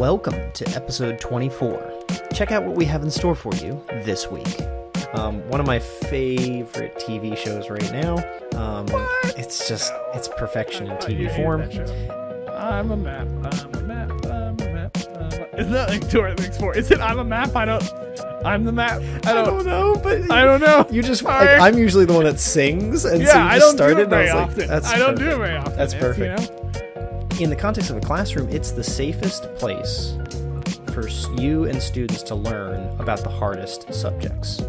Welcome to episode 24. Check out what we have in store for you this week. Um, one of my favorite TV shows right now. Um, it's just, it's perfection in TV form. I'm a map. I'm a map. I'm a map. Isn't that like Dora the four? Is it I'm a map? I don't. I'm the map. I I don't. don't know, but I don't know. You just like I'm usually the one that sings, and yeah, so you just I don't started. do it and I very was like, often. That's I don't do it perfect. very often. That's It's, you perfect. know? In the context of a classroom, it's the safest place for you and students to learn about the hardest subjects.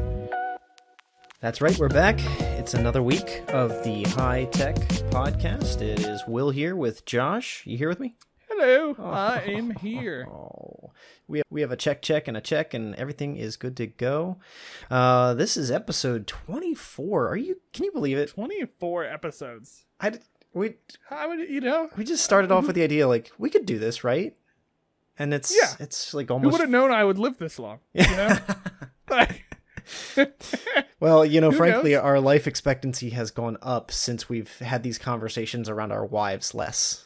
That's right, we're back. It's another week of the High Tech Podcast. It is Will here with Josh. You here with me? Hello, I am here. Oh, we have, we have a check, check, and a check, and everything is good to go. Uh, this is episode twenty four. Are you? Can you believe it? 24 episodes. I we How would you know? we just started off with the idea like we could do this, right? And it's Yeah. it's like almost Who would have known I would live this long? You know? Like- well, you know, Who frankly, knows? our life expectancy has gone up since we've had these conversations around our wives less.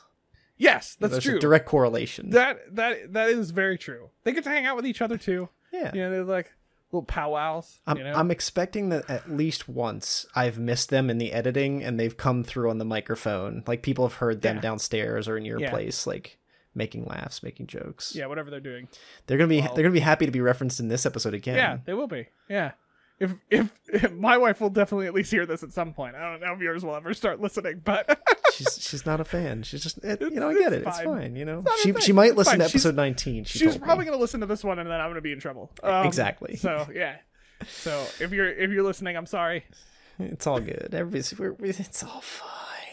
yes, that's There's true. a direct correlation. that that that is very true. They get to hang out with each other too. yeah. You know, they're like little powwows. I'm, you know? I'm expecting that at least once I've missed them in the editing and they've come through on the microphone. Like people have heard them Yeah. downstairs or in your Yeah. place, like making laughs, making jokes. yeah, whatever they're doing. They're gonna be Well- they're gonna be happy to be referenced in this episode again. Yeah, they will be. Yeah. If, if if my wife will definitely at least hear this at some point. I don't know if yours will ever start listening, but she's she's not a fan. She's just it, you know I get it. It's fine. fine. You know she she might It's listen fine. to She's- episode 19. She she's told me. probably gonna listen to this one, and then I'm gonna be in trouble. Um, Exactly. So yeah. So if you're if you're listening, I'm sorry. It's all good. Everybody's we're, it's all fine.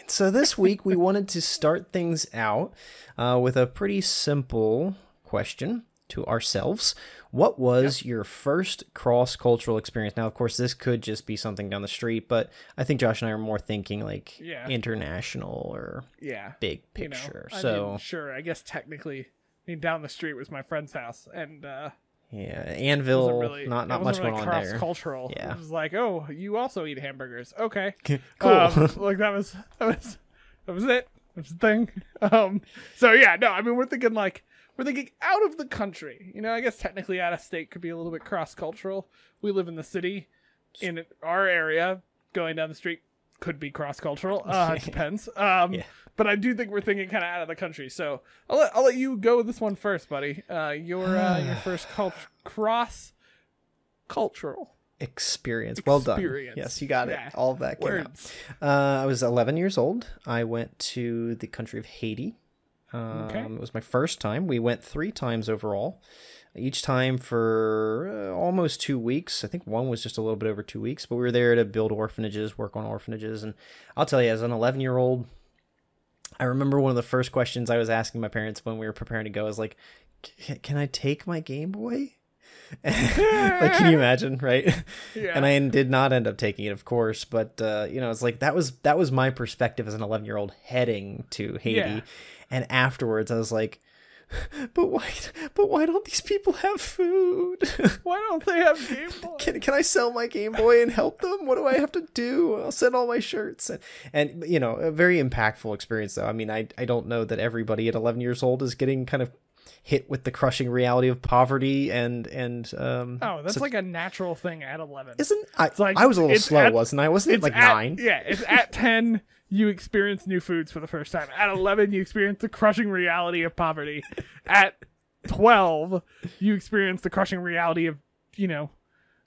So this week we wanted to start things out uh, with a pretty simple question to ourselves. What was your first cross cultural experience? Now, of course, this could just be something down the street, but I think Josh and I are more thinking like Yeah. international or Yeah. big You know. picture. I so mean, sure. I guess technically, I mean, down the street was my friend's house, and uh, yeah, Anvil, really not not much wasn't going on there. Cross-cultural. Yeah. It was like, oh, you also eat hamburgers. Okay. Cool. Um, like that was that was that was it. That was the thing. Um, so yeah, no, I mean we're thinking like we're thinking out of the country. You know, I guess technically out of state could be a little bit cross cultural. We live in the city, in our area. Going down the street could be cross cultural. Uh, it depends. Um, Yeah. but I do think we're thinking kind of out of the country. So I'll let I'll let you go with this one first, buddy. Uh, your uh, your first cult- cross cultural experience. Well done. Yes, you got Yeah. it. All of that came out. Uh, I was 11 years old. I went to the country of Haiti. Um, Okay. It was my first time. We went three times overall, each time for uh, almost two weeks. I think one was just a little bit over two weeks, but we were there to build orphanages, work on orphanages. And I'll tell you, as an 11 year old, I remember one of the first questions I was asking my parents when we were preparing to go is like, "C- can I take my Game Boy? like, can you imagine, right? Yeah. and I did not end up taking it, of course. But uh, you know, it's like that was that was my perspective as an 11 year old heading to Haiti, Yeah. and afterwards I was like, but why? But why don't these people have food? Why don't they have Game Boy? can can I sell my Game Boy and help them? What do I have to do? I'll send all my shirts and and you know, a very impactful experience though. I mean, I I don't know that everybody at 11 years old is getting kind of hit with the crushing reality of poverty and and um Oh, that's like a natural thing at 11. isn't I, like- I was a little slow, at- wasn't I? Wasn't it It's like at- nine? Yeah, it's at 10 you experience new foods for the first time. At 11 you experience the crushing reality of poverty. at 12 you experience the crushing reality of, you know,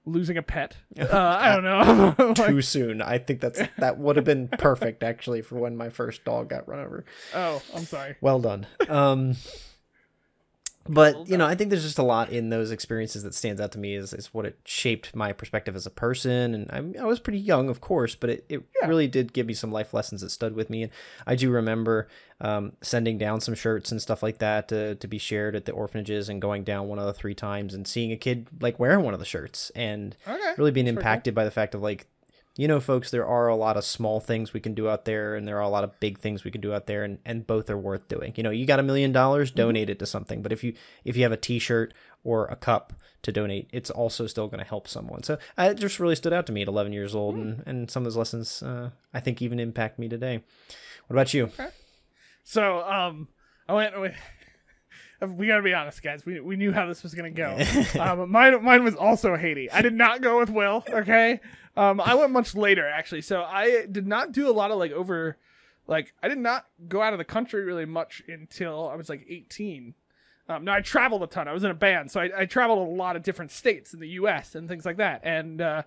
losing a pet. Uh, I don't know. Like, too soon. I think that's that would have been perfect actually for when my first dog got run over. oh, I'm sorry. Well done. Um but you know, I think there's just a lot in those experiences that stands out to me is, is what it shaped my perspective as a person. And I, I was pretty young, of course, but it, it really did give me some life lessons that stood with me. And I do remember um, sending down some shirts and stuff like that to, to be shared at the orphanages and going down one of the three times and seeing a kid like wearing one of the shirts and Okay. really being cool. impacted by the fact of like you know folks there are a lot of small things we can do out there and there are a lot of big things we can do out there and, and both are worth doing. You know you got a million dollars Mm-hmm. donate it to something. But if you if you have a t-shirt or a cup to donate it's also still going to help someone. So uh, it just really stood out to me at 11 years old and, and some of those lessons uh, i think even impact me today. What about you? So, um, I went with we gotta be honest, guys. We we knew how this was gonna go. um, mine mine was also Haiti. I did not go with Will. Okay, um, I went much later actually. So I did not do a lot of like over, like I did not go out of the country really much until I was like 18. Um, now I traveled a ton. I was in a band, so I, I traveled a lot of different states in the U.S. and things like that. And uh,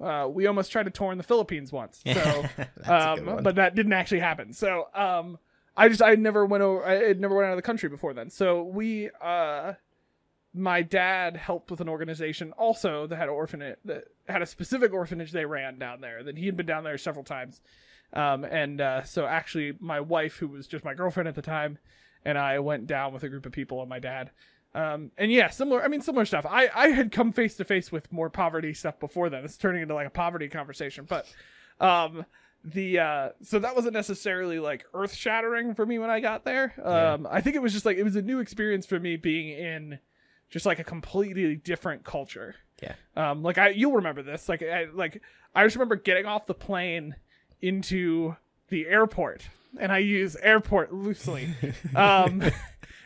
uh, we almost tried to tour in the Philippines once. So, um, but that didn't actually happen. So um, I just I never went over. I had never went out of the country before then. So we, uh, my dad helped with an organization also that had an orphanage that had a specific orphanage they ran down there. That he had been down there several times. Um, and uh, so actually, my wife, who was just my girlfriend at the time, and I went down with a group of people and my dad. Um, and yeah, similar. I mean, similar stuff. I I had come face to face with more poverty stuff before then. It's turning into like a poverty conversation, but um, the uh, so that wasn't necessarily like earth shattering for me when I got there. Um, yeah. I think it was just like it was a new experience for me being in just like a completely different culture. Yeah. Um, like I, you'll remember this. Like I, like I just remember getting off the plane into the airport and I use airport loosely. Um,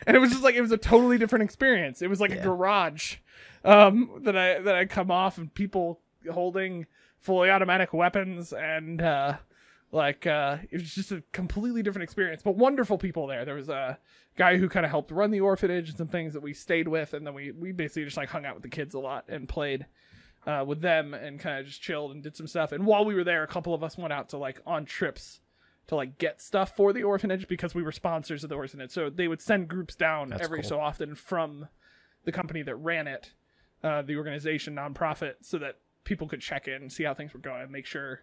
and it was just like it was a totally different experience. It was like yeah. a garage um, that I that I come off and people holding fully automatic weapons and uh, like uh, it was just a completely different experience. But wonderful people there. There was a guy who kind of helped run the orphanage and some things that we stayed with, and then we we basically just like hung out with the kids a lot and played. Uh, with them and kind of just chilled and did some stuff. And while we were there, a couple of us went out to like on trips to like get stuff for the orphanage because we were sponsors of the orphanage. So they would send groups down That's every cool. so often from the company that ran it, uh, the organization, nonprofit, so that people could check in and see how things were going, make sure.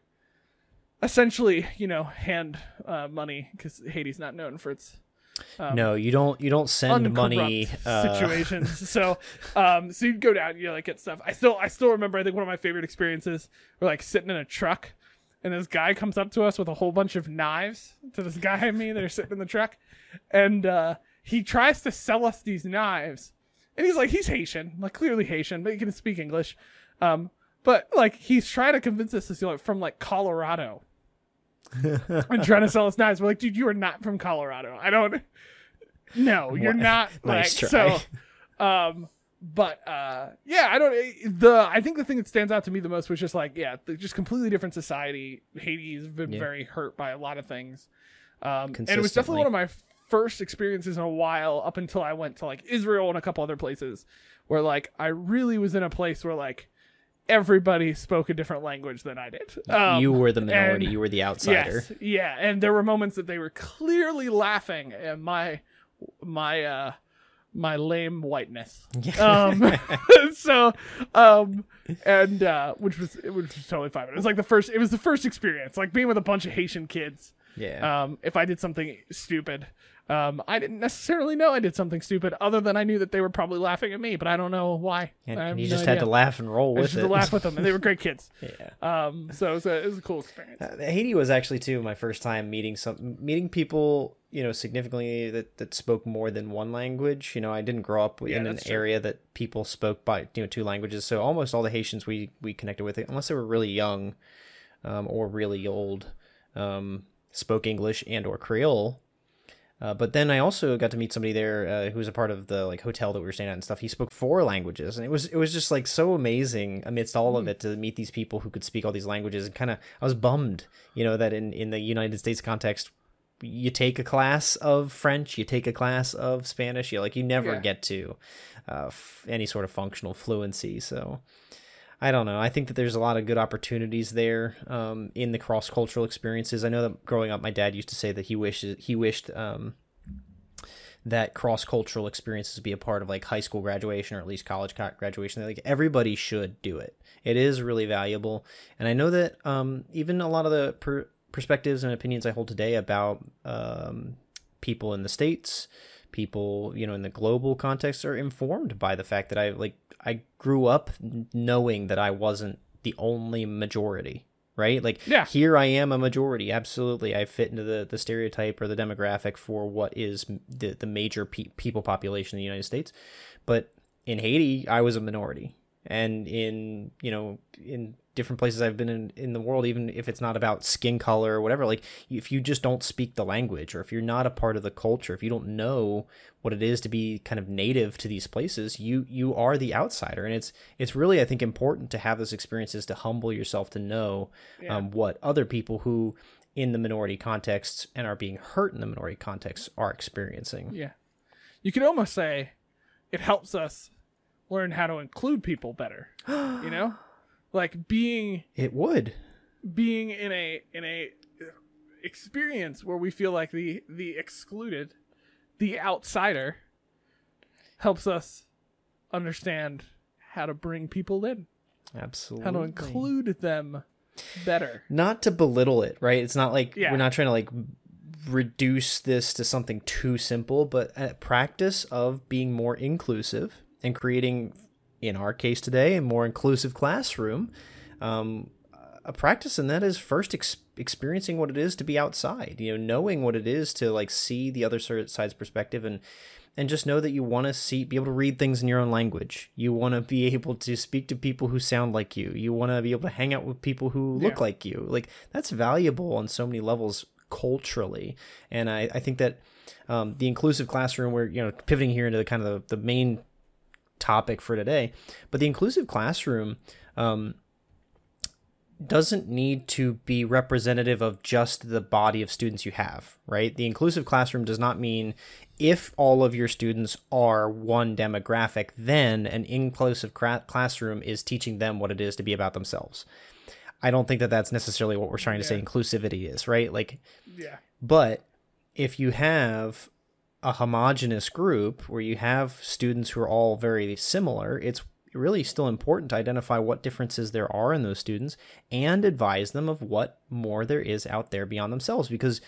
Essentially, you know, hand uh, money because Haiti's not known for its um, no, you don't. You don't send money uh... situations. so, um, so you go down, you like get stuff. I still, I still remember. I think one of my favorite experiences were like sitting in a truck and this guy comes up to us with a whole bunch of knives to this guy and me that are sitting in the truck and uh, he tries to sell us these knives and he's like he's haitian like clearly haitian but he can speak english um, but like he's trying to convince us to steal it from like colorado and trying to sell us knives. We're like dude you are not from colorado. I don't no you're not nice like try. so um but uh yeah i don't eh, the i think the thing that stands out to me the most was just like yeah just completely different society. Haiti's been yeah. very hurt by a lot of things. Um and it was definitely one of my first experiences in a while up until i went to like israel and a couple other places where like i really was in a place where like everybody spoke a different language than i did um, you were the minority and, you were the outsider yes, yeah and there were moments that they were clearly laughing and my my uh my lame whiteness. Um, so, um, and uh, which was which was totally fine. It was like the first. It was the first experience, like being with a bunch of Haitian kids. Yeah. Um, if I did something stupid, um, I didn't necessarily know I did something stupid, other than I knew that they were probably laughing at me, but I don't know why. And you just no had to laugh and roll with I just it. to laugh with them, and they were great kids. yeah. Um. So it was a, it was a cool experience. Uh, Haiti was actually too my first time meeting some meeting people you know significantly that that spoke more than one language. You know, I didn't grow up yeah, in an true. area that people spoke by you know two languages, so almost all the Haitians we we connected with, unless they were really young, um, or really old, um, spoke English and or Creole uh, but then I also got to meet somebody there uh, who was a part of the like hotel that we were staying at and stuff. He spoke four languages, and it was it was just like so amazing amidst all of hmm. it to meet these people who could speak all these languages. And kind of I was bummed, you know, that in in the United States context, you take a class of French, you take a class of Spanish, you like you never yeah. get to uh, f- any sort of functional fluency. So I don't know. I think that there's a lot of good opportunities there um, in the cross cultural experiences. I know that growing up, my dad used to say that he wishes he wished um, that cross cultural experiences be a part of like high school graduation or at least college graduation. Like everybody should do it. It is really valuable, and I know that um, even a lot of the per- perspectives and opinions I hold today about um, people in the states people you know in the global context are informed by the fact that i like i grew up knowing that i wasn't the only majority right? Like yeah. here i am a majority absolutely. I fit into the the stereotype or the demographic for what is the the major pe- people population in the united states. But in haiti i was a minority. And in you know in different places I've been in in the world, even if it's not about skin color or whatever, like if you just don't speak the language or if you're not a part of the culture, if you don't know what it is to be kind of native to these places, you you are the outsider. And it's it's really I think important to have those experiences to humble yourself to know Yeah. um, what other people who in the minority contexts and are being hurt in the minority contexts are experiencing. Yeah. You could almost say it helps us learn how to include people better. you know? Like being It would. being in a in a experience where we feel like the the excluded, the outsider helps us understand how to bring people in, Absolutely. how to include them better. not to belittle it, right? It's not like Yeah. we're not trying to like reduce this to something too simple, but a practice of being more inclusive and creating, in our case today, a more inclusive classroom. Um, a practice and that is first ex- experiencing what it is to be outside. You know, knowing what it is to like see the other side's perspective and and just know that you want to see be able to read things in your own language you want to be able to speak to people who sound like you you want to be able to hang out with people who look Yeah. like you like that's valuable on so many levels culturally and i, I think that um, the inclusive classroom we're you know pivoting here into the kind of the, the main topic for today but the inclusive classroom um, doesn't need to be representative of just the body of students you have, right? The inclusive classroom does not mean if all of your students are one demographic, then an inclusive cra- classroom is teaching them what it is to be about themselves. I don't think that that's necessarily what we're trying to say inclusivity is, right? Like, Yeah. but if you have a homogenous group where you have students who are all very similar, it's really still important to identify what differences there are in those students and advise them of what more there is out there beyond themselves. Because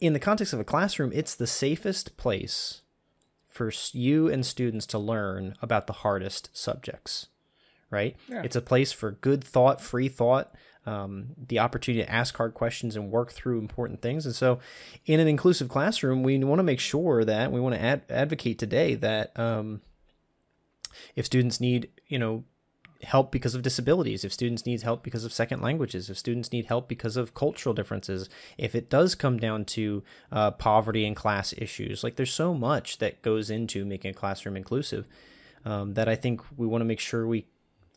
in the context of a classroom, it's the safest place for you and students to learn about the hardest subjects, right? Yeah. It's a place for good thought, free thought, um, the opportunity to ask hard questions and work through important things. And so, in an inclusive classroom, we want to make sure that we want to ad- advocate today that um, if students need, you know, help because of disabilities, if students need help because of second languages, if students need help because of cultural differences, if it does come down to uh, poverty and class issues, like there's so much that goes into making a classroom inclusive um, that I think we want to make sure we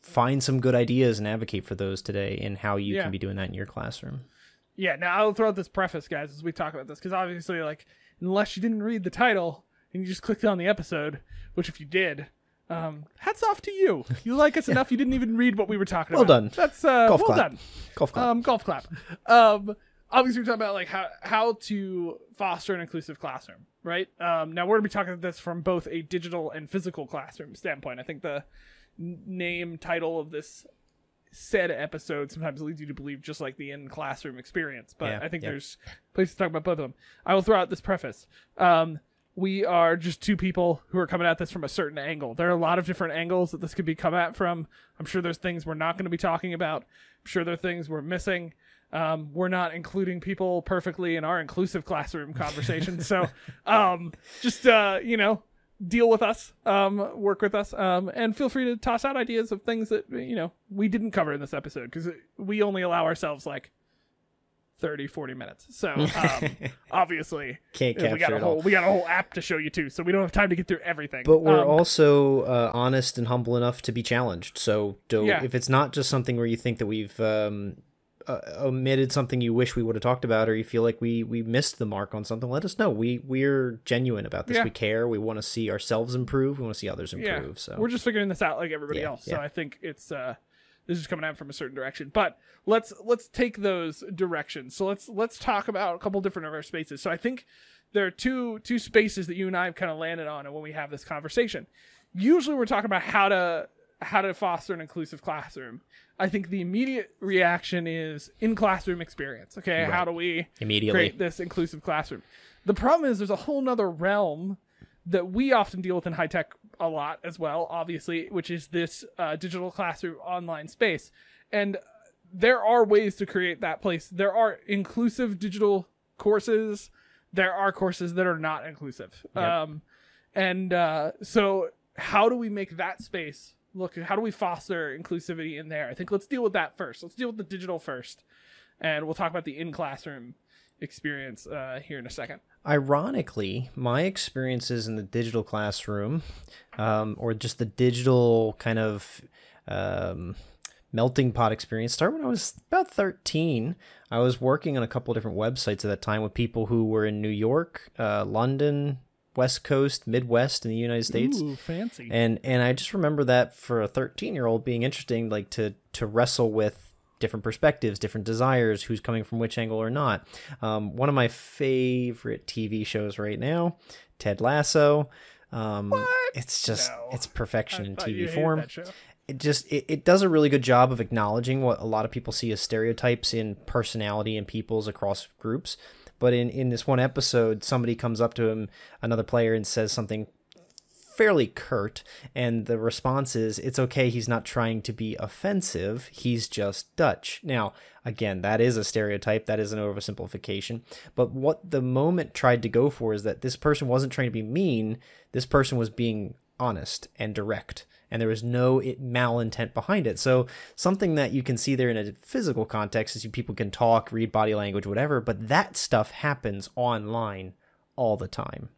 find some good ideas and advocate for those today and how you Yeah. can be doing that in your classroom. Yeah, now I'll throw out this preface, guys, as we talk about this, because obviously, like, unless you didn't read the title and you just clicked on the episode, which if you did, um, hats off to you. You like us enough, you didn't even read what we were talking Well about. done. That's uh, Golf well clap. done. Golf clap. Um, golf clap. Um, obviously, we're talking about like how how to foster an inclusive classroom, right? Um, now we're gonna be talking about this from both a digital and physical classroom standpoint. I think the name title of this said episode sometimes leads you to believe just like the in classroom experience, but Yeah, I think yeah. there's places to talk about both of them. I will throw out this preface. Um, we are just two people who are coming at this from a certain angle. There are a lot of different angles that this could be come at from. I'm sure there's things we're not going to be talking about. I'm sure there are things we're missing. Um, we're not including people perfectly in our inclusive classroom conversation. so um, just, uh, you know, deal with us, um, work with us, um, and feel free to toss out ideas of things that, you know, we didn't cover in this episode because we only allow ourselves like 30, 40 minutes. So um, obviously, Can't we got a whole we got a whole app to show you too, so we don't have time to get through everything. But we're Um, also uh, honest and humble enough to be challenged. So, do, Yeah. if it's not just something where you think that we've um, uh, omitted something you wish we would have talked about, or you feel like we we missed the mark on something, let us know. We we're genuine about this. Yeah. We care. We want to see ourselves improve. We want to see others yeah, improve. So we're just figuring this out like everybody Yeah, else. So. I think it's uh, this is coming out from a certain direction. But let's let's take those directions. So let's let's talk about a couple different of our spaces. So I think there are two two spaces that you and I have kind of landed on, and when we have this conversation, usually we're talking about how to how to foster an inclusive classroom. I think the immediate reaction is in classroom experience. Okay, how do we immediately. create this inclusive classroom. The problem is there's a whole nother realm that we often deal with in high tech a lot as well, obviously, which is this uh, digital classroom online space. And there are ways to create that place. There are inclusive digital courses. There are courses that are not inclusive. Yep. Um, and uh, so, how do we make that space look how do we foster inclusivity in there? I think let's deal with that first. Let's deal with the digital first. And we'll talk about the in classroom experience uh, here in a second. Ironically, my experiences in the digital classroom, um, or just the digital kind of um, melting pot experience, started when I was about 13. I was working on a couple different websites at that time with people who were in New York, uh, London, West Coast, Midwest in the United States. Ooh, fancy And and I just remember that for a 13 year old being interesting, like to to wrestle with different perspectives, different desires, who's coming from which angle or not. Um, one of my favorite TV shows right now, Ted Lasso. Um, It's just No. it's perfection I in TV form it just it, it does a really good job of acknowledging what a lot of people see as stereotypes in personality and peoples across groups but in in this one episode somebody comes up to him another player and says something fairly curt and the response is it's okay he's not trying to be offensive he's just dutch. Now again that is a stereotype that is an oversimplification but what the moment tried to go for is that this person wasn't trying to be mean this person was being honest and direct and there was no it, malintent behind it so something that you can see there in a physical context is you people can talk read body language whatever but that stuff happens online all the time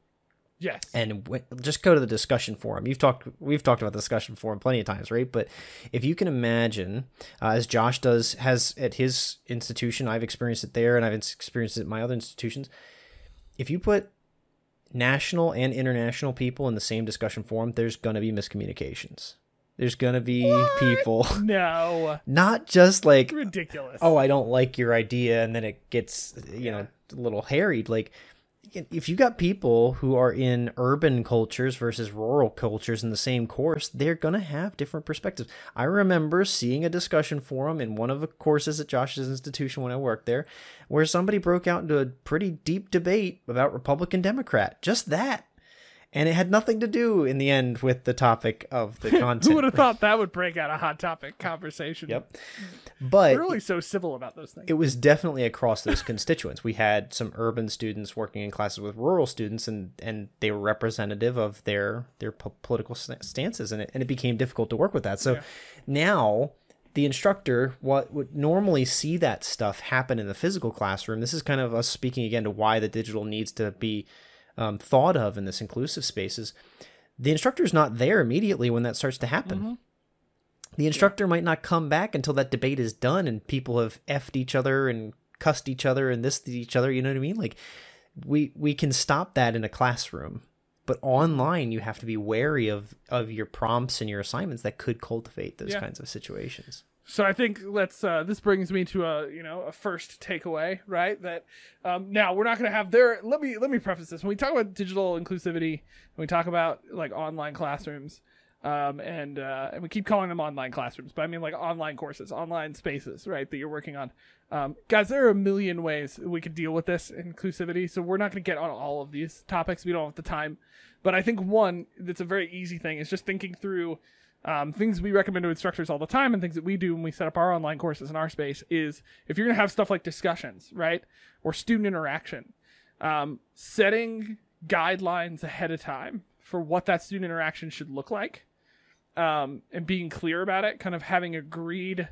yes and w- just go to the discussion forum. You've talked, we've talked about the discussion forum plenty of times, right? But if you can imagine, uh, as Josh does has at his institution, I've experienced it there, and I've experienced it at my other institutions. If you put national and international people in the same discussion forum, there's gonna be miscommunications. There's gonna be people, no. Not just like ridiculous. Oh i don't like your idea and then it gets you know a little harried. Like if you got people who are in urban cultures versus rural cultures in the same course they're going to have different perspectives. I remember seeing a discussion forum in one of the courses at josh's institution when i worked there where somebody broke out into a pretty deep debate about republican democrat. Just that and it had nothing to do in the end with the topic of the content who would have thought that would break out a hot topic conversation yep but We're really so civil about those things it was definitely across those constituents. We had some urban students working in classes with rural students, and and they were representative of their their po- political st- stances, and it and it became difficult to work with that. So Yeah. now the instructor what would normally see that stuff happen in the physical classroom. This is kind of us speaking again to why the digital needs to be um, thought of in this inclusive spaces. The instructor is not there immediately when that starts to happen the instructor might not come back until that debate is done and people have effed each other and cussed each other and this each other you know what i mean like we we can stop that in a classroom but online you have to be wary of of your prompts and your assignments that could cultivate those Yeah. kinds of situations So I think let's. Uh, this brings me to a you know a first takeaway, right? That um, now we're not going to have there. Let me let me preface this. When we talk about digital inclusivity, when we talk about like online classrooms, um, and uh, and we keep calling them online classrooms, but I mean like online courses, online spaces, right? That you're working on, um, guys. There are a million ways we could deal with this inclusivity. So we're not going to get on all of these topics. We don't have the time, but I think one that's a very easy thing is just thinking through um, things we recommend to instructors all the time and things that we do when we set up our online courses in our space is if you're going to have stuff like discussions, right? Or student interaction, um, setting guidelines ahead of time for what that student interaction should look like um, and being clear about it, kind of having agreed,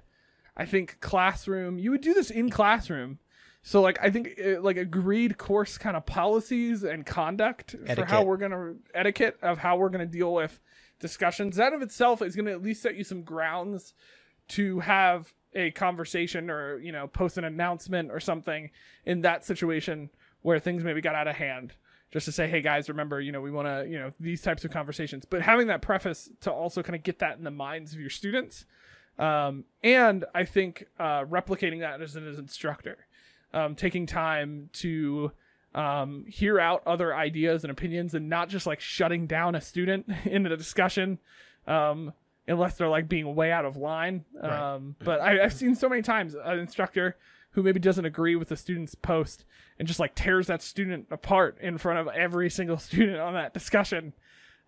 I think, classroom, you would do this in classroom. So, like, I think, uh, like, agreed course kind of policies and conduct for how we're going to, etiquette of how we're going to deal with discussions. That of itself is going to at least set you some grounds to have a conversation or, you know, post an announcement or something in that situation where things maybe got out of hand. Just to say, hey guys, remember, you know, we want to, you know, these types of conversations. But having that preface to also kind of get that in the minds of your students. Um, and I think uh, replicating that as an instructor, um, taking time to um, hear out other ideas and opinions and not just like shutting down a student in a discussion um, unless they're like being way out of line. Right. Um, but I, I've seen so many times an instructor who maybe doesn't agree with the student's post and just like tears that student apart in front of every single student on that discussion.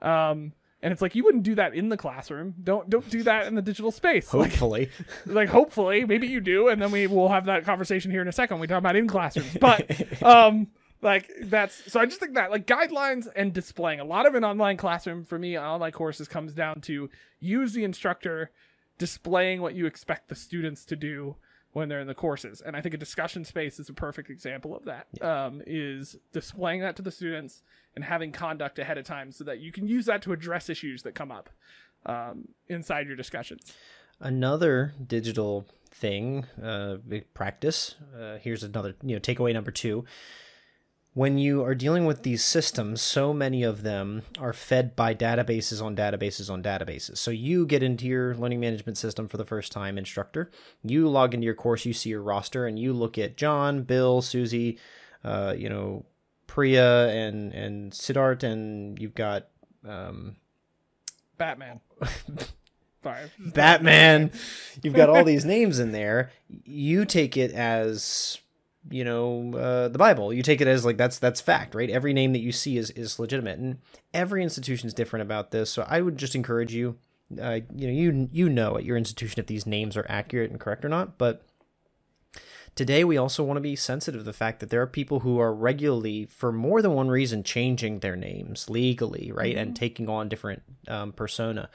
Um, and it's like you wouldn't do that in the classroom. Don't don't do that in the digital space. Hopefully like hopefully maybe you do and then we will have that conversation here in a second we talk about in classrooms but um like that's so I just think that like guidelines and displaying a lot of an online classroom for me on online courses comes down to use the instructor displaying what you expect the students to do when they're in the courses. And i think a discussion space is a perfect example of that. Um, is displaying that to the students and having conduct ahead of time so that you can use that to address issues that come up um, inside your discussions. Another digital thing uh, practice uh, here's another you know takeaway number two when you are dealing with these systems, so many of them are fed by databases on databases on databases. So you get into your learning management system for the first time, instructor. You log into your course, you see your roster, and you look at John, Bill, Susie, uh, you know, Priya, and and Siddharth, and you've got um, Batman. Sorry. Batman. You've got all these names in there. You take it as you know uh, the bible. You take it as like that's that's fact right? Every name that you see is is legitimate and every institution is different about this. So i would just encourage you uh, you know you you know at your institution if these names are accurate and correct or not but today we also want to be sensitive to the fact that there are people who are regularly for more than one reason changing their names legally right mm-hmm. and taking on different um, persona.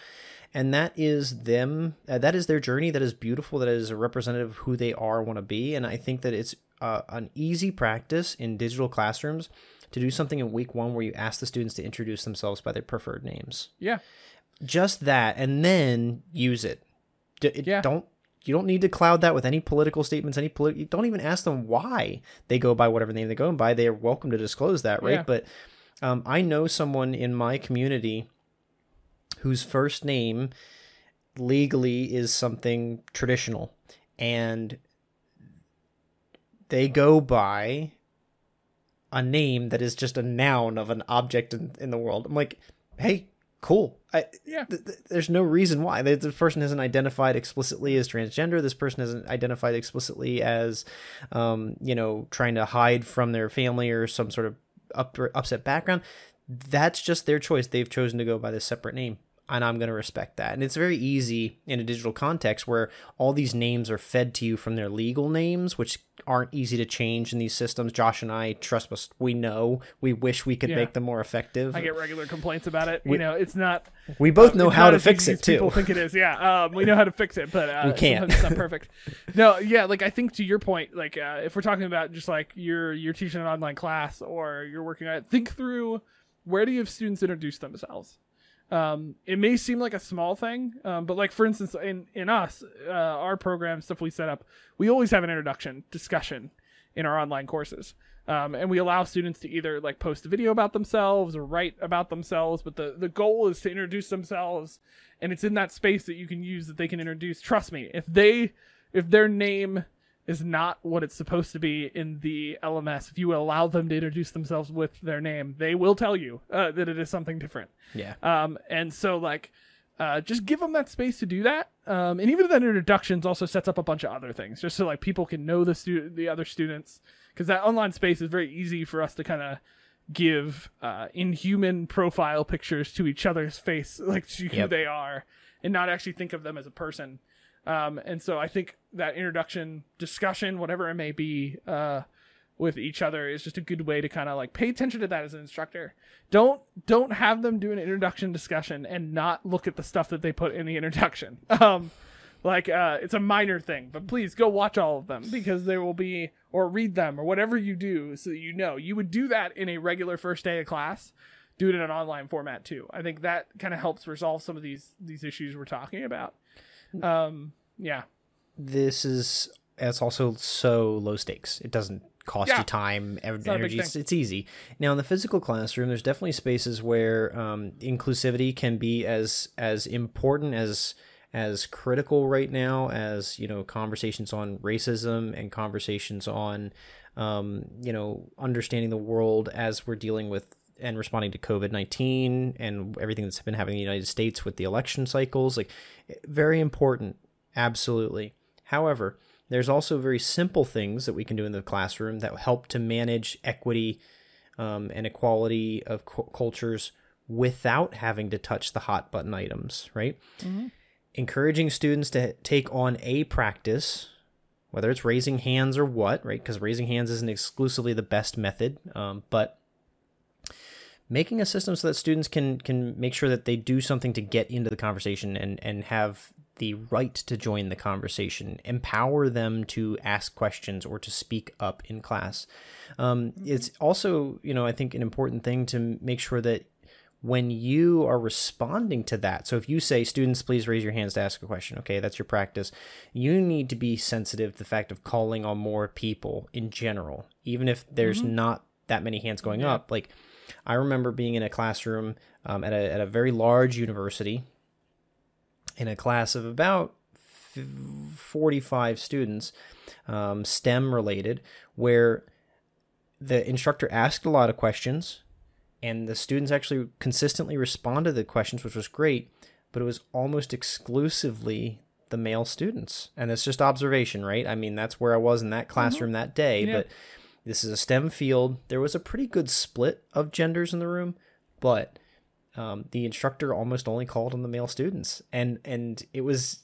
And that is them uh, that is their journey that is beautiful that is a representative of who they are want to be and i think that it's uh, an easy practice in digital classrooms to do something in week one where you ask the students to introduce themselves by their preferred names. Yeah. Just that, and then use it. D- yeah. Don't you don't need to cloud that with any political statements. Any politi- don't even ask them why they go by whatever name they go by. They are welcome to disclose that, right? Yeah. But um, I know someone in my community whose first name legally is something traditional, and they go by a name that is just a noun of an object in, in the world. I'm like, hey, cool. I, yeah. Th- th- there's no reason why. This person isn't identified explicitly as transgender. This person isn't identified explicitly as, um, you know, trying to hide from their family or some sort of up- upset background. That's just their choice. They've chosen to go by this separate name and I'm going to respect that. And it's very easy in a digital context where all these names are fed to you from their legal names, which aren't easy to change in these systems. Josh and I, trust us, we know. We wish we could yeah. make them more effective. I get regular complaints about it. We, you know, it's not. We both uh, know how to fix it too. People think it is. Yeah, um, we know how to fix it, but uh, we can't. It's not perfect. no, yeah, like I think to your point, like uh, if we're talking about just like you're you're teaching an online class or you're working on it, think through where do you have students introduce themselves um, it may seem like a small thing, um, but like for instance, in in us, uh, our program stuff we set up, we always have an introduction discussion in our online courses, um, and we allow students to either like post a video about themselves or write about themselves. But the the goal is to introduce themselves, and it's in that space that you can use that they can introduce. Trust me, if they if their name is not what it's supposed to be in the LMS. If you allow them to introduce themselves with their name, they will tell you uh, that it is something different. Yeah. Um, and so like, uh, just give them that space to do that. Um, and even that introductions also sets up a bunch of other things, just so like people can know the stu- the other students, because that online space is very easy for us to kind of give uh, inhuman profile pictures to each other's face, like to yep. who they are, and not actually think of them as a person. Um, and so I think that introduction discussion, whatever it may be, uh, with each other is just a good way to kind of like pay attention to that as an instructor. Don't don't have them do an introduction discussion and not look at the stuff that they put in the introduction. Um, like uh, it's a minor thing, but please go watch all of them because there will be or read them or whatever you do so that you know. You would do that in a regular first day of class. Do it in an online format too. I think that kind of helps resolve some of these these issues we're talking about. Um, yeah. This is it's also so low stakes. It doesn't cost yeah. you time, it's energy. It's, it's, easy. Now in the physical classroom, there's definitely spaces where um, inclusivity can be as as important as as critical right now as you know conversations on racism and conversations on um, you know understanding the world as we're dealing with and responding to COVID 19 and everything that's been happening in the United States with the election cycles. Like, very important, absolutely. However, there's also very simple things that we can do in the classroom that help to manage equity um, and equality of cu- cultures without having to touch the hot button items, right? Mm-hmm. Encouraging students to take on a practice whether it's raising hands or what, right? Because raising hands isn't exclusively the best method, um, but making a system so that students can can make sure that they do something to get into the conversation and and have the right to join the conversation, empower them to ask questions or to speak up in class. Um, it's also, you know, I think an important thing to make sure that when you are responding to that, so if you say, students, please raise your hands to ask a question, okay, that's your practice, you need to be sensitive to the fact of calling on more people in general, even if there's mm-hmm. not that many hands going yeah. up. Like, I remember being in a classroom um, at, a, at a very large university in a class of about 45 students, um, STEM related, where the instructor asked a lot of questions and the students actually consistently responded to the questions, which was great, but it was almost exclusively the male students. And it's just observation, right? I mean, that's where I was in that mm-hmm. classroom mm-hmm. that day, yeah. but this is a STEM field. There was a pretty good split of genders in the room, but um, the instructor almost only called on the male students, and and it was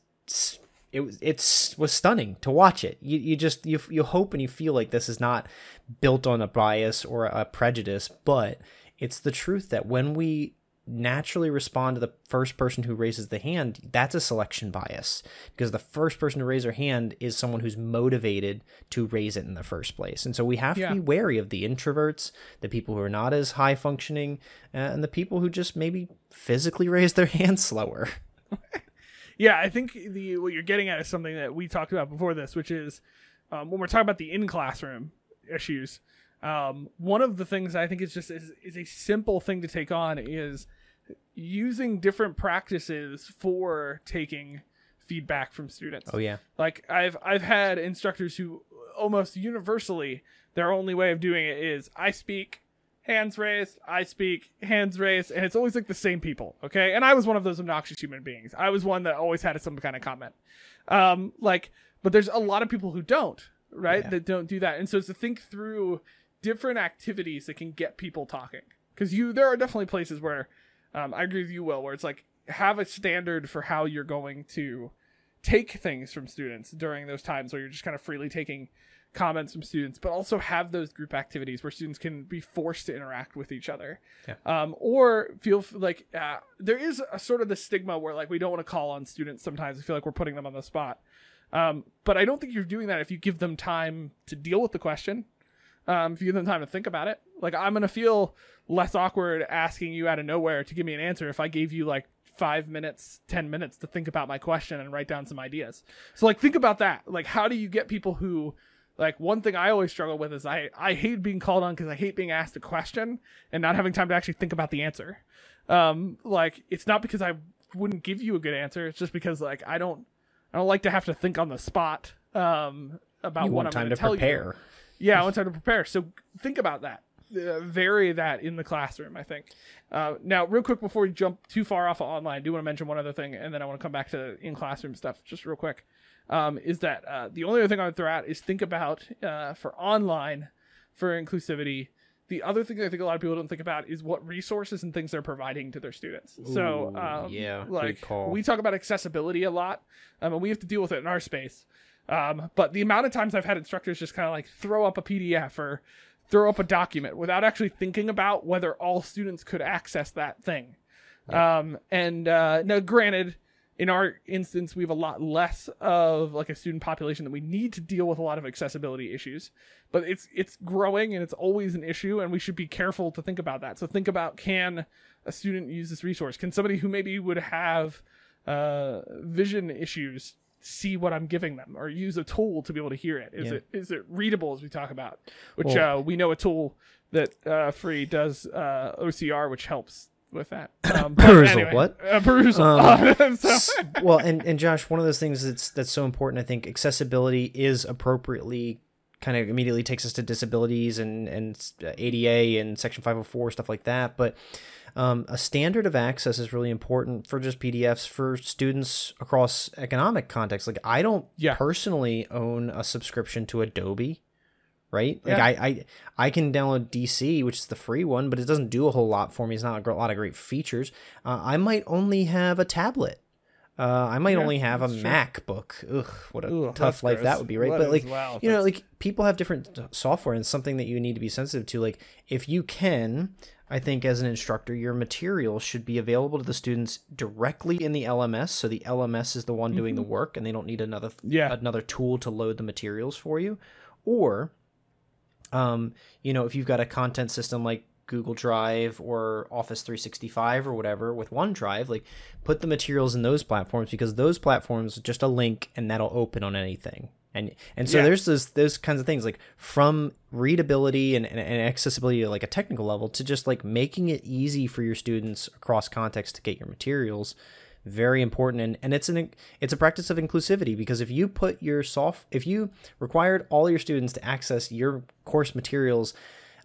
it was it was stunning to watch it. You you just you you hope and you feel like this is not built on a bias or a prejudice, but it's the truth that when we naturally respond to the first person who raises the hand, that's a selection bias because the first person to raise their hand is someone who's motivated to raise it in the first place. And so we have yeah. to be wary of the introverts, the people who are not as high functioning, uh, and the people who just maybe physically raise their hand slower. yeah, I think the what you're getting at is something that we talked about before this, which is um, when we're talking about the in classroom issues. Um, one of the things I think is just is, is a simple thing to take on is using different practices for taking feedback from students. Oh yeah. Like I've I've had instructors who almost universally their only way of doing it is I speak hands raised, I speak hands raised, and it's always like the same people, okay? And I was one of those obnoxious human beings. I was one that always had some kind of comment. Um like but there's a lot of people who don't, right? Yeah. That don't do that. And so it's to think through different activities that can get people talking. Cuz you there are definitely places where um, I agree with you, Will, where it's like have a standard for how you're going to take things from students during those times where you're just kind of freely taking comments from students, but also have those group activities where students can be forced to interact with each other. Yeah. Um, or feel like uh, there is a sort of the stigma where like we don't want to call on students sometimes. I feel like we're putting them on the spot. Um, but I don't think you're doing that if you give them time to deal with the question um, if you give them time to think about it. Like I'm gonna feel less awkward asking you out of nowhere to give me an answer if I gave you like five minutes, ten minutes to think about my question and write down some ideas. So like think about that. Like how do you get people who like one thing I always struggle with is I I hate being called on because I hate being asked a question and not having time to actually think about the answer. Um, like it's not because I wouldn't give you a good answer. It's just because like I don't I don't like to have to think on the spot um about you what I'm going to tell prepare. you. Yeah, I want time to prepare. So think about that. Uh, vary that in the classroom, I think. Uh, now, real quick before we jump too far off of online, I do want to mention one other thing, and then I want to come back to in classroom stuff just real quick. Um, is that uh, the only other thing I would throw out is think about uh, for online for inclusivity. The other thing I think a lot of people don't think about is what resources and things they're providing to their students. Ooh, so, um, yeah, like we talk about accessibility a lot, um, and we have to deal with it in our space. Um, but the amount of times I've had instructors just kind of like throw up a PDF or throw up a document without actually thinking about whether all students could access that thing. Um, and uh, now, granted, in our instance, we have a lot less of like a student population that we need to deal with a lot of accessibility issues. But it's it's growing and it's always an issue, and we should be careful to think about that. So think about can a student use this resource? Can somebody who maybe would have uh, vision issues see what I'm giving them or use a tool to be able to hear it? Is yeah. it is it readable as we talk about? Which well, uh, we know a tool that uh, free does uh, OCR, which helps with that. Um, Perusall, anyway, what? Uh, Perusall. Um, so. well, and and Josh, one of those things that's that's so important. I think accessibility is appropriately kind of immediately takes us to disabilities and and ADA and Section 504 stuff like that, but um, a standard of access is really important for just PDFs for students across economic contexts. Like I don't yeah. personally own a subscription to Adobe, right? Like yeah. I, I I can download DC, which is the free one, but it doesn't do a whole lot for me. It's not a lot of great features. Uh, I might only have a tablet Uh, I might Yeah, only have a true. MacBook. Ugh, what a Ugh, tough life gross. that would be, right? That but like, wow, you know, like people have different software, and something that you need to be sensitive to. Like, if you can, I think as an instructor, your material should be available to the students directly in the LMS. So the LMS is the one doing the work, and they don't need another Mm-hmm. Yeah. another tool to load the materials for you. Or, um, you know, if you've got a content system like Google Drive or Office 365 or whatever with OneDrive, like put the materials in those platforms because those platforms just a link and that'll open on anything. And and so Yeah. there's those those kinds of things like from readability and, and, and accessibility at like a technical level to just like making it easy for your students across context to get your materials very important and, and it's an it's a practice of inclusivity because if you put your soft if you required all your students to access your course materials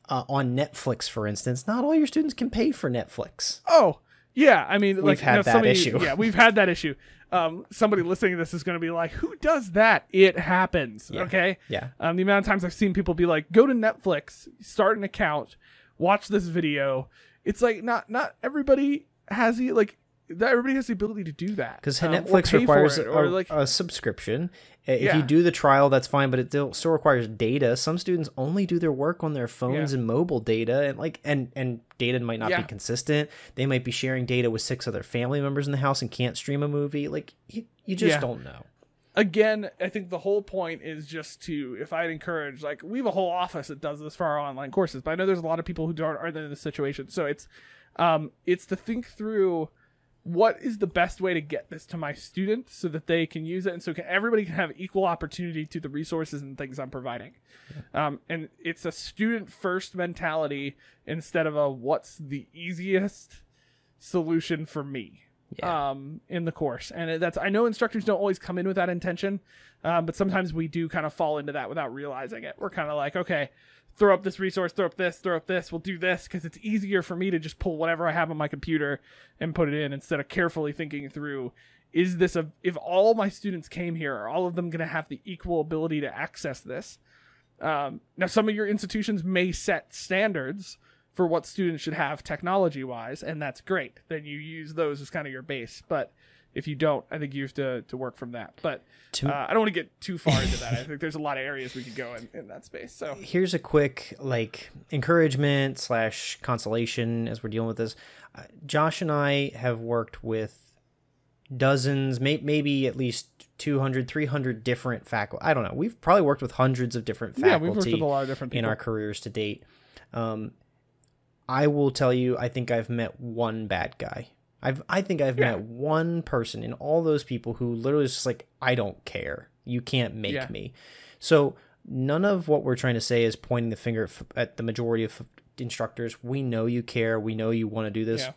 uh, on Netflix for instance not all your students can pay for Netflix Oh, yeah. I mean, like had you know, that somebody- issue. Yeah, we've had that issue. Um, somebody listening to this is going to be like, "Who does that?" It happens. Okay. yeah Um, the amount of times I've seen people be like, "Go to Netflix, start an account, watch this video." It's like not not everybody has the like. That everybody has the ability to do that because um, Netflix requires it, a, like a subscription. Uh, If Yeah. you do the trial, that's fine, but it still, still requires data. Some students only do their work on their phones Yeah. and mobile data, and like and and data might not Yeah. be consistent. They might be sharing data with six other family members in the house and can't stream a movie. Like you, you just don't know. again, I think the whole point is just to, if I'd encourage, like, we have a whole office that does this for our online courses, but I know there's a lot of people who don't aren't in this situation. So it's, um, it's to think through what is the best way to get this to my students so that they can use it, and so can, everybody can have equal opportunity to the resources and things I'm providing. Um, and it's a student first mentality instead of a what's the easiest solution for me Yeah. um, in the course. And that's I know instructors don't always come in with that intention, um, but sometimes we do kind of fall into that without realizing it. We're kind of like, okay, throw up this resource, throw up this, throw up this. We'll do this because it's easier for me to just pull whatever I have on my computer and put it in instead of carefully thinking through. Is this a if all my students came here, are all of them going to have the equal ability to access this? Um, now, some of your institutions may set standards for what students should have technology wise, and that's great. Then you use those as kind of your base. But if you don't, I think you have to, to work from that. But To- uh, I don't want to get too far into that. I think there's a lot of areas we could go in, in that space. So here's a quick like encouragement slash consolation as we're dealing with this uh, josh and i have worked with dozens may- maybe at least 200 300 different faculty i don't know we've probably worked with hundreds of different faculty. yeah, we've worked with a lot of different in our careers to date um, i will tell you i think i've met one bad guy I've, I think I've Yeah. met one person in all those people who literally is just like, I don't care. You can't make Yeah. me. So none of what we're trying to say is pointing the finger at the majority of instructors. We know you care. We know you want to do this. Yeah.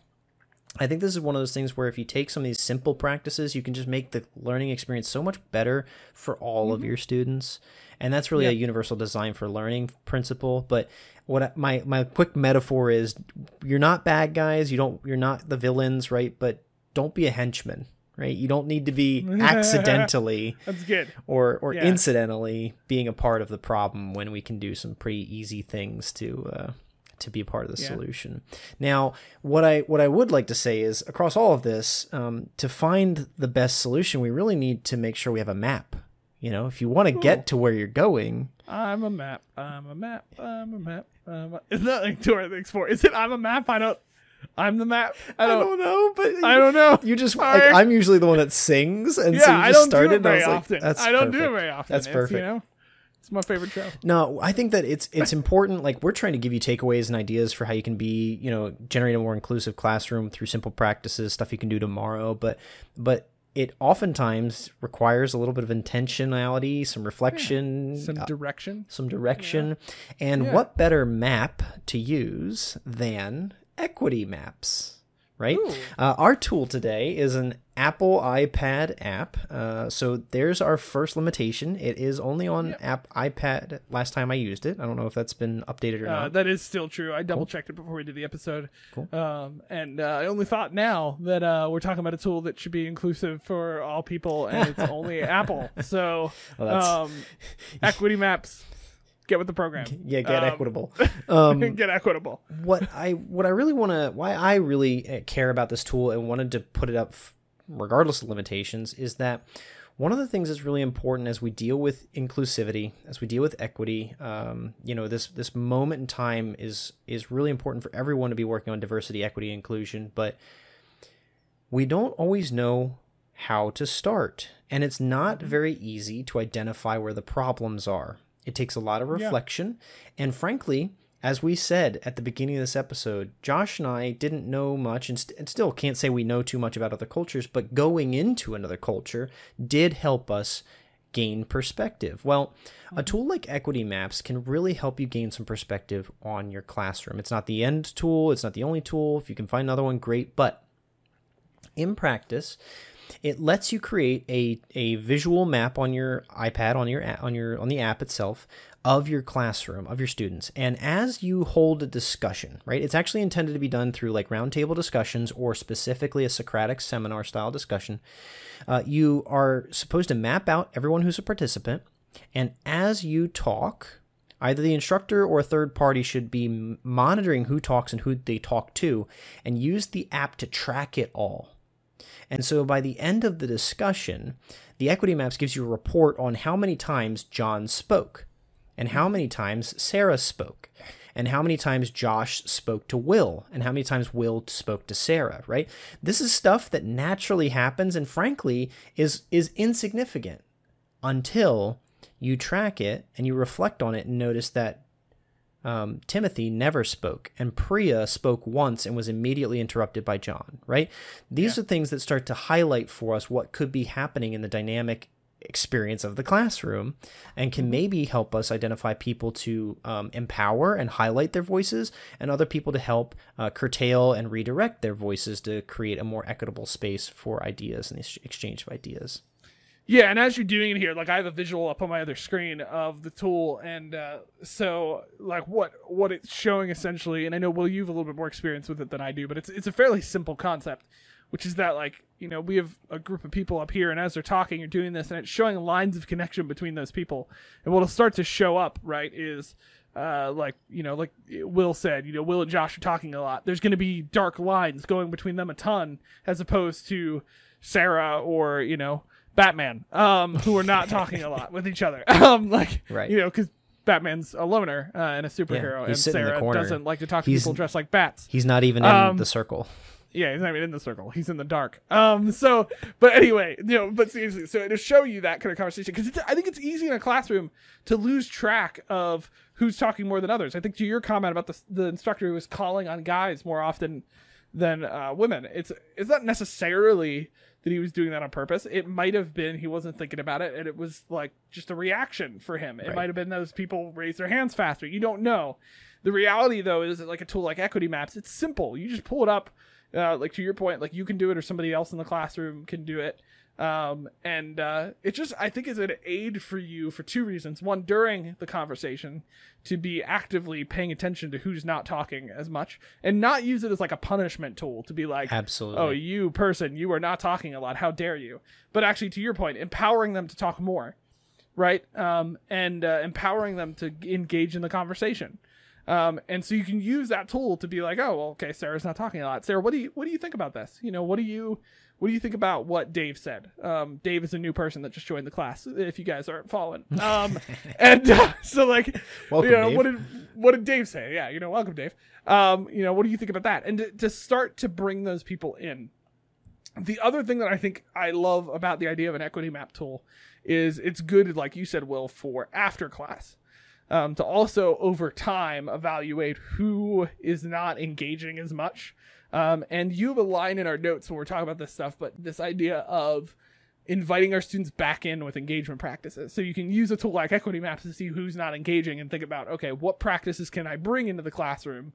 I think this is one of those things where if you take some of these simple practices, you can just make the learning experience so much better for all of mm-hmm. your students. And that's really Yeah. a universal design for learning principle. But what I, my my quick metaphor is, you're not bad guys. You don't. You're not the villains, right? But don't be a henchman, right? You don't need to be accidentally That's good. or or Yeah. incidentally being a part of the problem when we can do some pretty easy things to uh, to be a part of the Yeah. solution. Now, what I what I would like to say is across all of this, um, to find the best solution, we really need to make sure we have a map. You know, if you want to get to where you're going, I'm a map. I'm a map. I'm a map. A... It's not like Dora the Explorer. Is it? I'm a map. I don't. I'm the map. I don't. know, but I don't know. You just like I'm usually the one that sings, and yeah, so you I just don't started. do it and I very was like, often. That's I don't do it perfect. very often. That's perfect. It's, perfect. you know, it's my favorite show. No, I think that it's it's important. Like we're trying to give you takeaways and ideas for how you can be, you know, generate a more inclusive classroom through simple practices, stuff you can do tomorrow. But but it oftentimes requires a little bit of intentionality, some reflection, Some uh, direction. some direction, and Yeah. what better map to use than equity maps? Right. Uh, our tool today is an Apple iPad app. Uh, so there's our first limitation. It is only on app iPad. Last time I used it, I don't know if that's been updated or Uh, not. that is still true. I double checked it before we did the episode. Cool. Um, and uh, I only thought now that uh, we're talking about a tool that should be inclusive for all people, and it's only Apple. So, Well, um, equity maps, get with the program. yeah, get um, equitable. Um, get equitable. what I what I really want to why I really uh, care about this tool and wanted to put it up f- regardless of limitations, is that one of the things that's really important as we deal with inclusivity, as we deal with equity, um, you know, this this moment in time is is really important for everyone to be working on diversity, equity, inclusion. But we don't always know how to start, and it's not mm-hmm. very easy to identify where the problems are. It takes a lot of reflection, yeah. and frankly, as we said at the beginning of this episode, Josh and I didn't know much and, st- and, still can't say we know too much about other cultures, but going into another culture did help us gain perspective. Well, a mm-hmm. tool like Equity Maps can really help you gain some perspective on your classroom. It's not the end tool, it's not the only tool. If you can find another one, great. But in practice, it lets you create a, a visual map on your iPad on your on your on the app itself of your classroom, of your students. And as you hold a discussion, right, it's actually intended to be done through like roundtable discussions or specifically a Socratic seminar style discussion. Uh, you are supposed to map out everyone who's a participant. And as you talk, either the instructor or a third party should be monitoring who talks and who they talk to and use the app to track it all. And so by the end of the discussion, the equity maps gives you a report on how many times John spoke and how many times Sarah spoke, and how many times Josh spoke to Will, and how many times Will spoke to Sarah, right? This is stuff that naturally happens and frankly is is insignificant until you track it and you reflect on it and notice that um, Timothy never spoke, and Priya spoke once and was immediately interrupted by John, right? These yeah. are things that start to highlight for us what could be happening in the dynamic experience of the classroom and can maybe help us identify people to um, empower and highlight their voices and other people to help uh, curtail and redirect their voices to create a more equitable space for ideas and the exchange of ideas. Yeah, and as you're doing it here, like I have a visual up on my other screen of the tool, and uh, so like what what it's showing essentially, and I know Will you've a little bit more experience with it than I do, but it's it's a fairly simple concept which is that like you know we have a group of people up here and as they're talking you're doing this and it's showing lines of connection between those people and what'll start to show up right is uh, like you know like will said you know will and josh are talking a lot there's going to be dark lines going between them a ton as opposed to sarah or you know batman um, who are not talking a lot with each other um, like right. you know because Batman's a loner uh, and a superhero, yeah, and Sarah doesn't like to talk to he's, people dressed like bats. He's not even in um, the circle. Yeah, he's not even in the circle. He's in the dark. Um. So, but anyway, you know, but seriously, so to show you that kind of conversation, because I think it's easy in a classroom to lose track of who's talking more than others. I think to your comment about the the instructor who was calling on guys more often than uh, women, it's it's not necessarily that he was doing that on purpose. It might have been he wasn't thinking about it, and it was like just a reaction for him. It right. might have been those people raise their hands faster. You don't know. The reality, though, is that like a tool like Equity Maps, it's simple. You just pull it up uh, like to your point, like you can do it or somebody else in the classroom can do it. Um, and uh, it just I think is an aid for you for two reasons. One, during the conversation, to be actively paying attention to who's not talking as much, and not use it as like a punishment tool to be like, absolutely, oh you person, you are not talking a lot. How dare you? But actually, to your point, empowering them to talk more, right? Um, and uh, empowering them to engage in the conversation. Um, and so you can use that tool to be like, oh, well, okay, Sarah's not talking a lot. Sarah, what do you what do you think about this? You know, what do you what do you think about what Dave said? Um, Dave is a new person that just joined the class. If you guys aren't following, um, and uh, so like, welcome, you know, Dave. what did what did Dave say? Yeah, you know, welcome, Dave. Um, you know, what do you think about that? And to, to start to bring those people in. The other thing that I think I love about the idea of an equity map tool is it's good, like you said, Will, for after class um, to also over time evaluate who is not engaging as much. Um, and you have a line in our notes when we're talking about this stuff, but this idea of inviting our students back in with engagement practices. So you can use a tool like Equity Maps to see who's not engaging and think about, okay, what practices can I bring into the classroom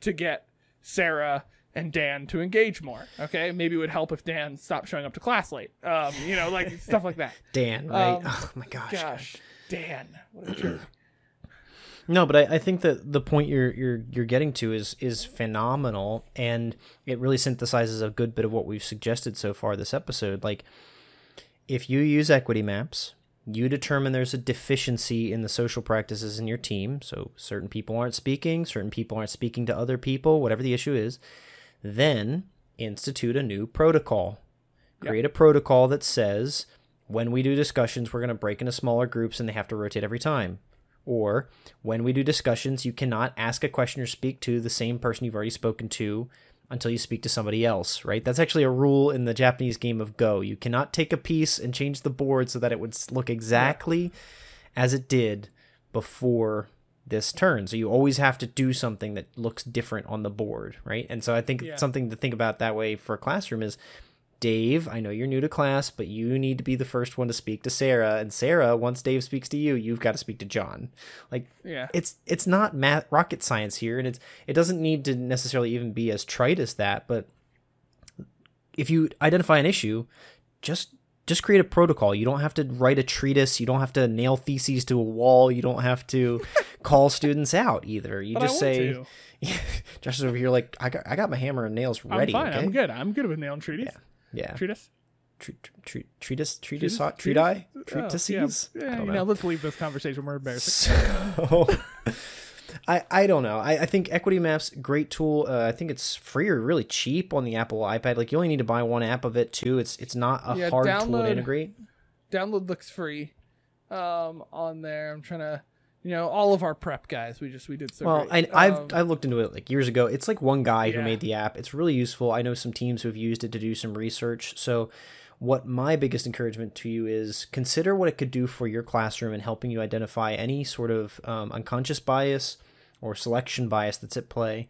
to get Sarah and Dan to engage more. Okay, maybe it would help if Dan stopped showing up to class late. Um, you know, like stuff like that. Dan, right? Um, oh my gosh. Gosh, Dan, what a jerk. No, but I, I think that the point you're you're you're getting to is is phenomenal, and it really synthesizes a good bit of what we've suggested so far this episode. Like, if you use equity maps, you determine there's a deficiency in the social practices in your team. So certain people aren't speaking, certain people aren't speaking to other people, whatever the issue is. Then institute a new protocol Create a protocol that says when we do discussions, we're going to break into smaller groups and they have to rotate every time. Or when we do discussions, you cannot ask a question or speak to the same person you've already spoken to until you speak to somebody else, right? That's actually a rule in the Japanese game of Go. You cannot take a piece and change the board so that it would look exactly as it did before this turn. So you always have to do something that looks different on the board, right? And so I think yeah. something to think about that way for a classroom is Dave, I know you're new to class, but you need to be the first one to speak to Sarah. And Sarah, once Dave speaks to you, you've got to speak to John. Like, yeah, it's it's not math rocket science here, and it's it doesn't need to necessarily even be as trite as that. But if you identify an issue, just just create a protocol. You don't have to write a treatise. You don't have to nail theses to a wall. You don't have to call students out either. You but just say, Josh is over here like I got I got my hammer and nails ready. I'm fine. Okay? I'm good. I'm good with nailing treaties. Yeah. Yeah. Treatise? Treat, treat, treatise, treatise, treatise, treatises. Oh, yeah, yeah you know, let's leave this conversation. We're embarrassing. So, I, I don't know. I, I think Equity Maps great tool. Uh, I think it's free or really cheap on the Apple iPad. Like you only need to buy one app of it too. It's it's not a yeah, hard download, tool to integrate. Download looks free, um, on there. I'm trying to you know all of our prep guys. We just we did so well great. I, have um, I've looked into it like years ago. It's like one guy yeah. who made the app. It's really useful. I know some teams who have used it to do some research. So what my biggest encouragement to you is consider what it could do for your classroom and helping you identify any sort of um, unconscious bias or selection bias that's at play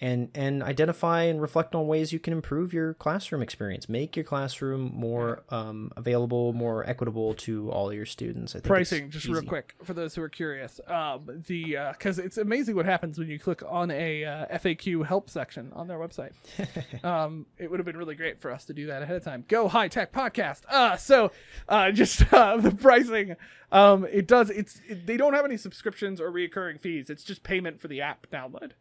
and and identify and reflect on ways you can improve your classroom experience. Make your classroom more um, available more equitable to all your students. Pricing just easy. real quick for those who are curious. Um, the because uh, it's amazing what happens when you click on a uh, faq help section on their website. Um, it would have been really great for us to do that ahead of time. Go high tech podcast. Uh, so uh, just uh, the pricing um, it does it's it, they don't have any subscriptions or reoccurring fees. It's just payment for the app download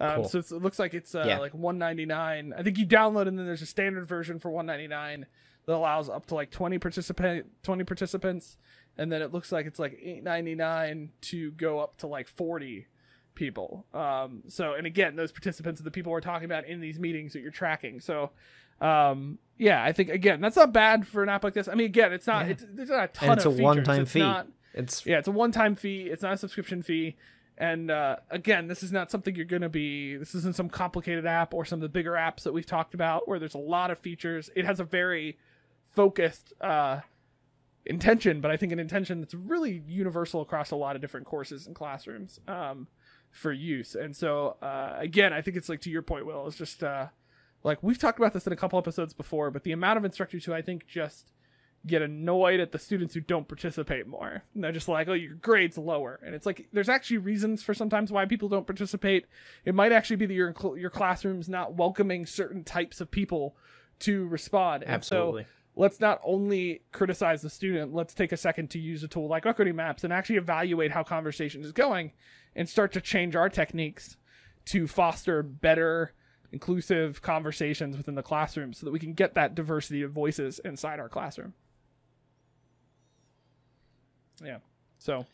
um, cool. So it looks like it's uh, yeah. like 199. I think you download and then there's a standard version for 199 that allows up to like 20 participant 20 participants, and then it looks like it's like 899 to go up to like 40 people. Um, so and again, those participants are the people we're talking about in these meetings that you're tracking. So um, yeah, I think again that's not bad for an app like this. I mean, again, it's not yeah. it's there's not a ton and it's of a features. one-time it's fee. Not, it's yeah, it's a one-time fee. It's not a subscription fee. And uh, again, this is not something you're going to be. This isn't some complicated app or some of the bigger apps that we've talked about where there's a lot of features. It has a very focused uh, intention, but I think an intention that's really universal across a lot of different courses and classrooms um, for use. And so, uh, again, I think it's like to your point, Will, it's just uh, like we've talked about this in a couple episodes before, but the amount of instructors who I think just get annoyed at the students who don't participate more. And they're just like, oh, your grade's lower. And it's like, there's actually reasons for sometimes why people don't participate. It might actually be that your, your classroom's not welcoming certain types of people to respond. Absolutely. And so let's not only criticize the student, let's take a second to use a tool like Equity Maps and actually evaluate how conversation is going and start to change our techniques to foster better inclusive conversations within the classroom so that we can get that diversity of voices inside our classroom. Yeah. So.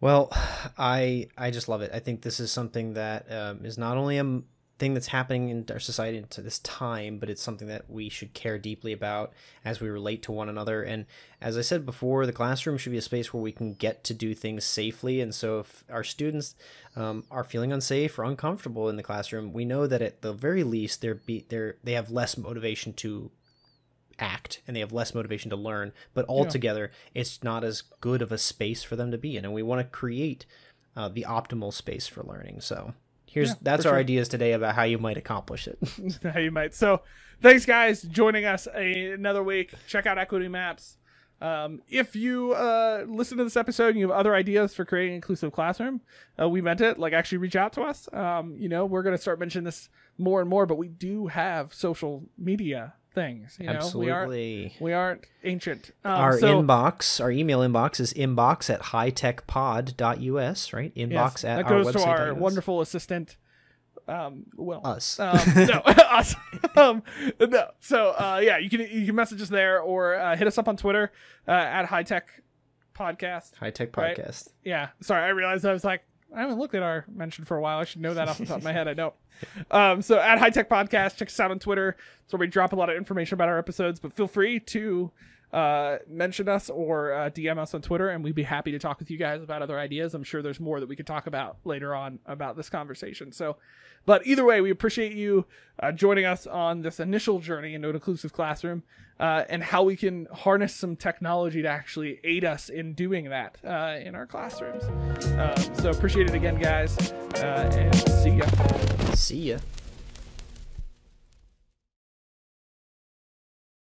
Well, I I just love it. I think this is something that um, is not only a thing that's happening in our society into this time, but it's something that we should care deeply about as we relate to one another. And as I said before, the classroom should be a space where we can get to do things safely. And so, if our students um, are feeling unsafe or uncomfortable in the classroom, we know that at the very least they're be they're they have less motivation to act and they have less motivation to learn but altogether yeah. it's not as good of a space for them to be in and we want to create uh, the optimal space for learning so here's yeah, that's our sure. ideas today about how you might accomplish it how you might so thanks guys joining us a, another week check out equity maps um, if you uh, listen to this episode and you have other ideas for creating an inclusive classroom, uh, we meant it. Like, actually, reach out to us. Um, you know, we're going to start mentioning this more and more, but we do have social media things. You know? Absolutely. We aren't, we aren't ancient. Um, our so, inbox, our email inbox is inbox at hightechpod.us, right? Inbox yes, at that goes our to our wonderful assistant. Um, well, us. Um, no, us. um, no. So, uh, yeah, you can you can message us there or uh, hit us up on Twitter uh, at High Tech Podcast. High Tech Podcast. Right? Yeah. Sorry, I realized I was like I haven't looked at our mention for a while. I should know that off the top of my head. I don't. Um, so at High Tech Podcast, check us out on Twitter. It's where we drop a lot of information about our episodes. But feel free to uh, mention us or uh, DM us on Twitter, and we'd be happy to talk with you guys about other ideas. I'm sure there's more that we could talk about later on about this conversation. So, but either way, we appreciate you uh, joining us on this initial journey into an inclusive classroom uh, and how we can harness some technology to actually aid us in doing that uh, in our classrooms. Um, so appreciate it again, guys, uh, and see ya. See ya.